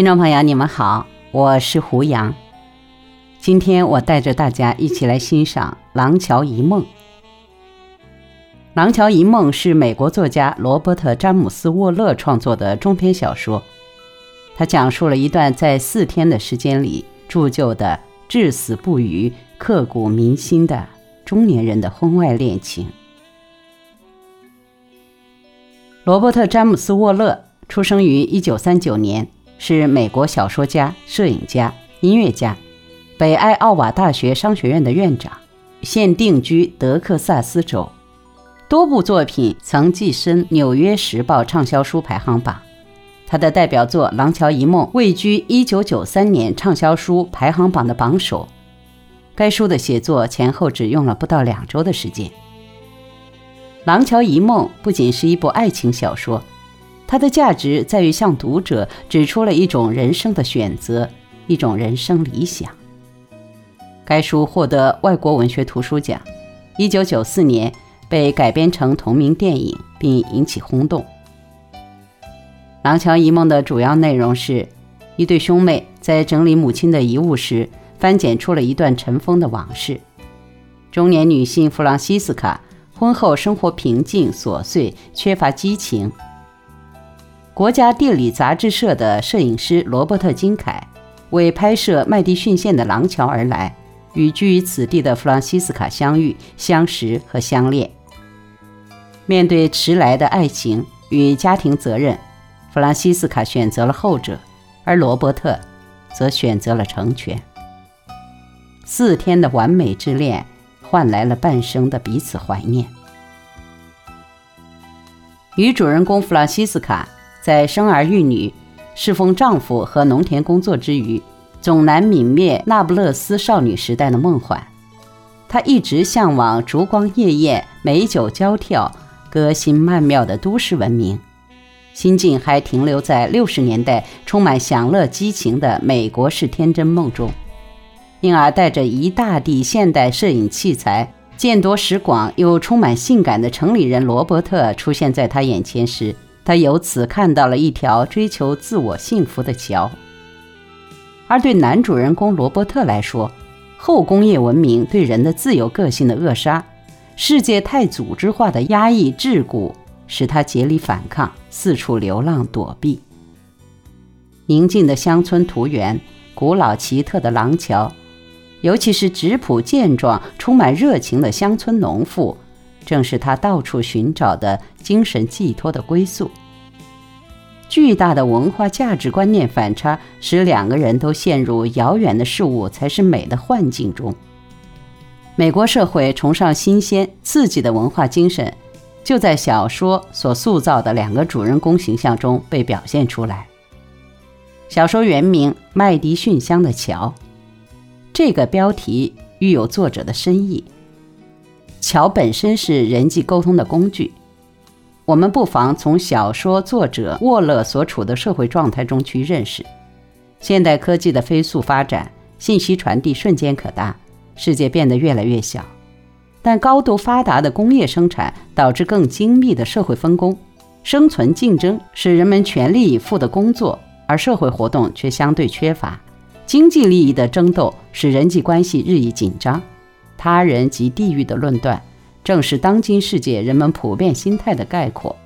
听众朋友，你们好，我是胡杨。今天我带着大家一起来欣赏《廊桥遗梦》。《廊桥遗梦》是美国作家罗伯特·詹姆斯·沃勒创作的中篇小说。它讲述了一段在四天的时间里铸就的至死不渝、刻骨铭心的中年人的婚外恋情。罗伯特·詹姆斯·沃勒出生于一九三九年。是美国小说家、摄影家、音乐家，北爱奥瓦大学商学院的院长，现定居德克萨斯州，多部作品曾跻身《纽约时报》畅销书排行榜。他的代表作《廊桥遗梦》位居1993年畅销书排行榜的榜首。该书的写作前后只用了不到两周的时间。《廊桥遗梦》不仅是一部爱情小说。它的价值在于向读者指出了一种人生的选择，一种人生理想。该书获得外国文学图书奖，1994年被改编成同名电影，并引起轰动。《廊桥遗梦》的主要内容是一对兄妹在整理母亲的遗物时，翻检出了一段尘封的往事。中年女性弗朗西斯卡婚后生活平静琐碎，缺乏激情。国家地理杂志社的摄影师罗伯特·金凯为拍摄麦迪逊县的廊桥而来，与居于此地的弗朗西斯卡相遇、相识和相恋。面对迟来的爱情与家庭责任，弗朗西斯卡选择了后者，而罗伯特则选择了成全。四天的完美之恋换来了半生的彼此怀念。女主人公弗朗西斯卡。在生儿育女、侍奉丈夫和农田工作之余，总难泯灭那不勒斯少女时代的梦幻。她一直向往烛光夜宴、美酒交跳、歌星曼妙的都市文明，心境还停留在六十年代充满享乐激情的美国式天真梦中，因而带着一大地现代摄影器材、见多识广又充满性感的城里人罗伯特出现在他眼前时。他由此看到了一条追求自我幸福的桥，而对男主人公罗伯特来说，后工业文明对人的自由个性的扼杀，世界太组织化的压抑桎梏，使他竭力反抗，四处流浪躲避。宁静的乡村图园，古老奇特的廊桥，尤其是质朴健壮、充满热情的乡村农妇。正是他到处寻找的精神寄托的归宿。巨大的文化价值观念反差，使两个人都陷入遥远的事物才是美的幻境中。美国社会崇尚新鲜刺激的文化精神，就在小说所塑造的两个主人公形象中被表现出来。小说原名《麦迪逊乡的桥》，这个标题寓有作者的深意。桥本身是人际沟通的工具，我们不妨从小说作者沃勒所处的社会状态中去认识。现代科技的飞速发展，信息传递瞬间可达，世界变得越来越小。但高度发达的工业生产导致更精密的社会分工，生存竞争使人们全力以赴的工作，而社会活动却相对缺乏。经济利益的争斗使人际关系日益紧张。他人及地域的论断，正是当今世界人们普遍心态的概括。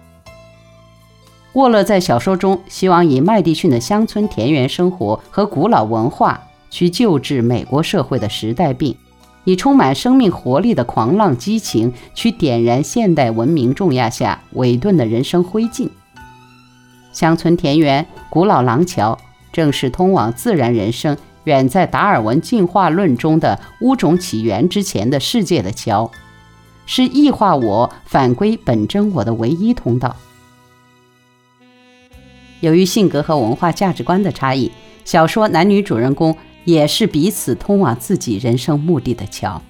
沃勒在小说中希望以麦迪逊的乡村田园生活和古老文化去救治美国社会的时代病，以充满生命活力的狂浪激情去点燃现代文明重压下萎顿的人生灰烬。乡村田园、古老廊桥，正是通往自然人生。远在达尔文进化论中的物种起源之前的世界的桥，是异化我返归本真我的唯一通道。由于性格和文化价值观的差异，小说男女主人公也是彼此通往自己人生目的的桥。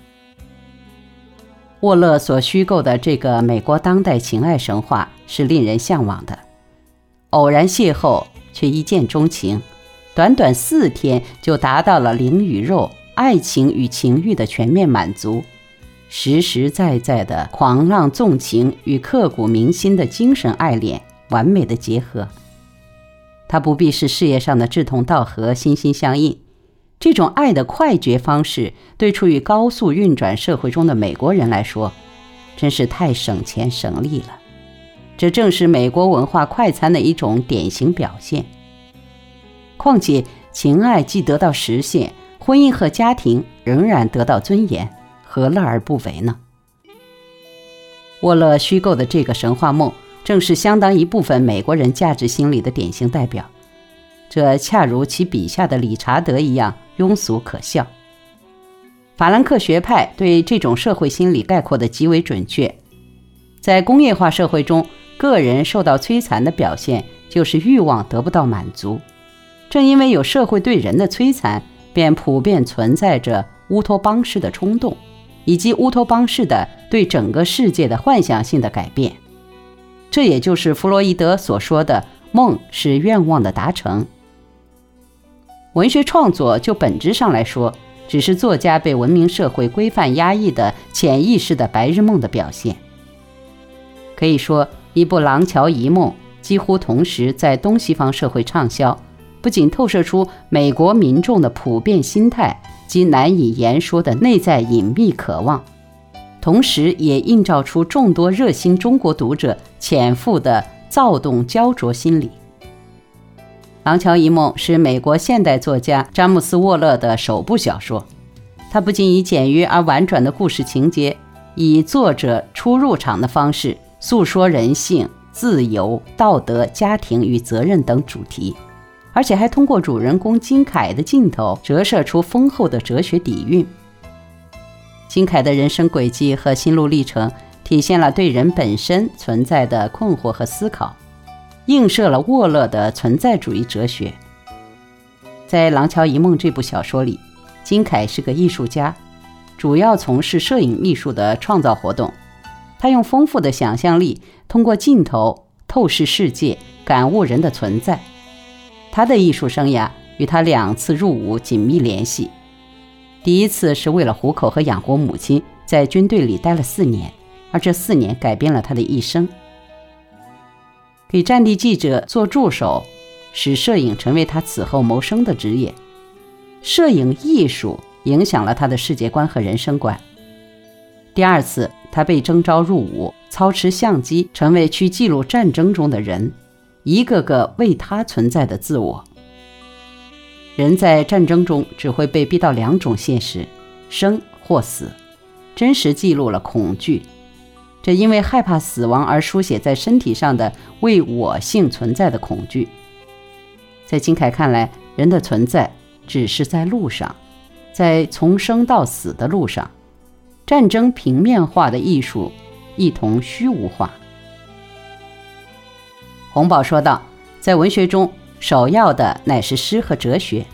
沃勒所虚构的这个美国当代情爱神话是令人向往的，偶然邂逅却一见钟情。短短四天就达到了灵与肉、爱情与情欲的全面满足，实实在在的狂浪纵情与刻骨铭心的精神爱恋完美的结合。他不必是事业上的志同道合、心心相印。这种爱的快捷方式，对处于高速运转社会中的美国人来说，真是太省钱省力了。这正是美国文化快餐的一种典型表现。况且，情爱既得到实现，婚姻和家庭仍然得到尊严，何乐而不为呢？沃勒虚构的这个神话梦，正是相当一部分美国人价值心理的典型代表。这恰如其笔下的理查德一样庸俗可笑。法兰克学派对这种社会心理概括的极为准确。在工业化社会中，个人受到摧残的表现就是欲望得不到满足。正因为有社会对人的摧残，便普遍存在着乌托邦式的冲动，以及乌托邦式的对整个世界的幻想性的改变。这也就是弗洛伊德所说的“梦是愿望的达成”。文学创作就本质上来说，只是作家被文明社会规范压抑的潜意识的白日梦的表现。可以说，一部《廊桥遗梦》几乎同时在东西方社会畅销，不仅透射出美国民众的普遍心态及难以言说的内在隐秘渴望，同时也映照出众多热心中国读者潜伏的躁动焦灼心理。《廊桥遗梦》是美国现代作家詹姆斯·沃勒的首部小说。它不仅以简约而婉转的故事情节，以作者初入场的方式诉说人性、自由、道德、家庭与责任等主题，而且还通过主人公金凯的镜头折射出丰厚的哲学底蕴。金凯的人生轨迹和心路历程，体现了对人本身存在的困惑和思考。映射了沃勒的存在主义哲学。在《廊桥遗梦》这部小说里，金凯是个艺术家，主要从事摄影艺术的创造活动。他用丰富的想象力，通过镜头透视世界，感悟人的存在。他的艺术生涯与他两次入伍紧密联系。第一次是为了糊口和养活母亲，在军队里待了四年，而这四年改变了他的一生。给战地记者做助手，使摄影成为他此后谋生的职业。摄影艺术影响了他的世界观和人生观。第二次，他被征召入伍，操持相机，成为去记录战争中的人，一个个为他存在的自我。人在战争中只会被逼到两种现实：生或死。真实记录了恐惧。这因为害怕死亡而书写在身体上的为我性存在的恐惧，在金凯看来，人的存在只是在路上，在从生到死的路上。战争平面化的艺术一同虚无化。洪宝说道，在文学中，首要的乃是诗和哲学，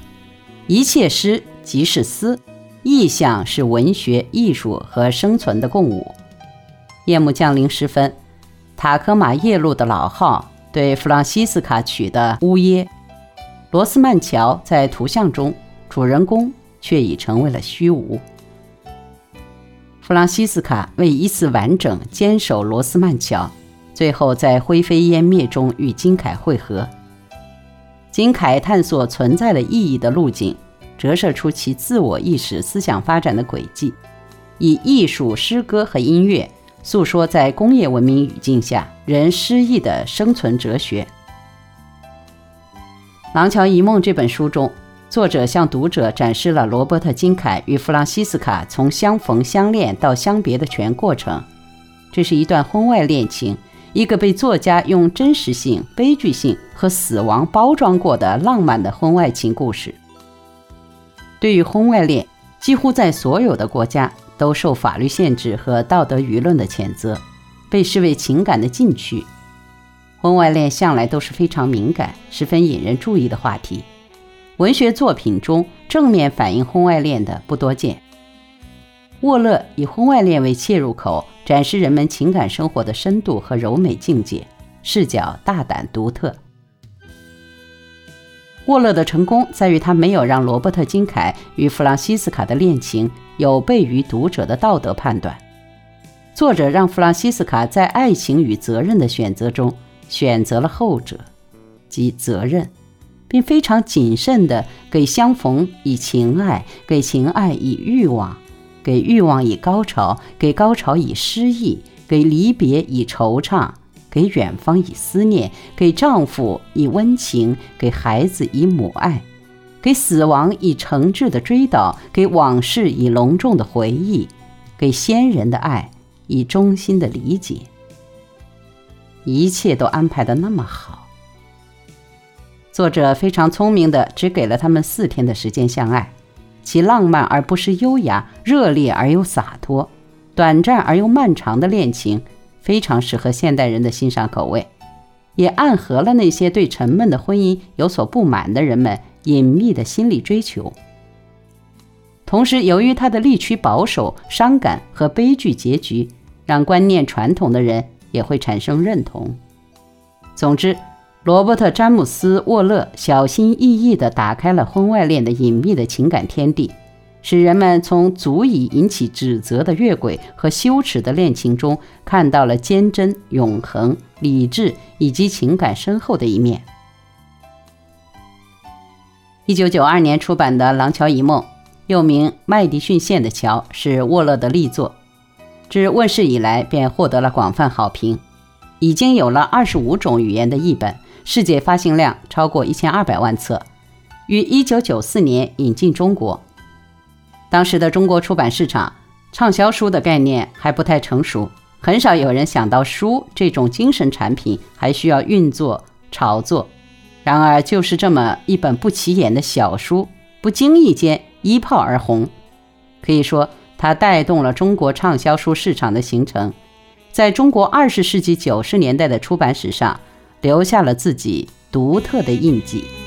一切诗即是思，意象是文学艺术和生存的共舞。夜幕降临时分，塔科马夜路的老号对弗朗西斯卡取的乌耶。罗斯曼桥在图像中，主人公却已成为了虚无。弗朗西斯卡为一次完整坚守罗斯曼桥，最后在灰飞烟灭中与金凯会合。金凯探索存在的意义的路径，折射出其自我意识思想发展的轨迹，以艺术、诗歌和音乐。诉说在工业文明语境下人失意的生存哲学。《廊桥遗梦》这本书中，作者向读者展示了罗伯特·金凯与弗朗西斯卡从相逢、相恋到相别的全过程。这是一段婚外恋情，一个被作家用真实性、悲剧性和死亡包装过的浪漫的婚外情故事。对于婚外恋，几乎在所有的国家。都受法律限制和道德舆论的谴责，被视为情感的禁区。婚外恋向来都是非常敏感、十分引人注意的话题。文学作品中正面反映婚外恋的不多见。沃勒以婚外恋为切入口，展示人们情感生活的深度和柔美境界，视角大胆独特。沃勒的成功在于他没有让罗伯特·金凯与弗朗西斯卡的恋情。有悖于读者的道德判断，作者让弗朗西斯卡在爱情与责任的选择中选择了后者，即责任。并非常谨慎地给相逢以情爱，给情爱以欲望，给欲望以高潮，给高潮以诗意，给离别以惆怅，给远方以思念，给丈夫以温情，给孩子以母爱，给死亡以诚挚的追悼，给往事以隆重的回忆，给先人的爱以衷心的理解。一切都安排的那么好。作者非常聪明的，只给了他们四天的时间相爱，其浪漫而不失优雅，热烈而又洒脱，短暂而又漫长的恋情，非常适合现代人的欣赏口味，也暗合了那些对沉闷的婚姻有所不满的人们隐秘的心理追求。同时，由于他的力曲保守、伤感和悲剧结局，让观念传统的人。也会产生认同。总之，罗伯特·詹姆斯·沃勒小心翼翼地打开了婚外恋的隐秘的情感天地，使人们从足以引起指责的越轨和羞耻的恋情中，看到了坚贞、永恒、理智以及情感深厚的一面。一九九二年出版的《廊桥遗梦》，又名《麦迪逊县的桥》，是沃勒的力作。自问世以来，便获得了广泛好评，已经有了二十五种语言的译本，世界发行量超过一千二百万册，于一九九四年引进中国。当时的中国出版市场，畅销书的概念还不太成熟，很少有人想到书这种精神产品还需要运作炒作。然而，就是这么一本不起眼的小书，不经意间一炮而红，可以说。它带动了中国畅销书市场的形成，在中国二十世纪九十年代的出版史上留下了自己独特的印记。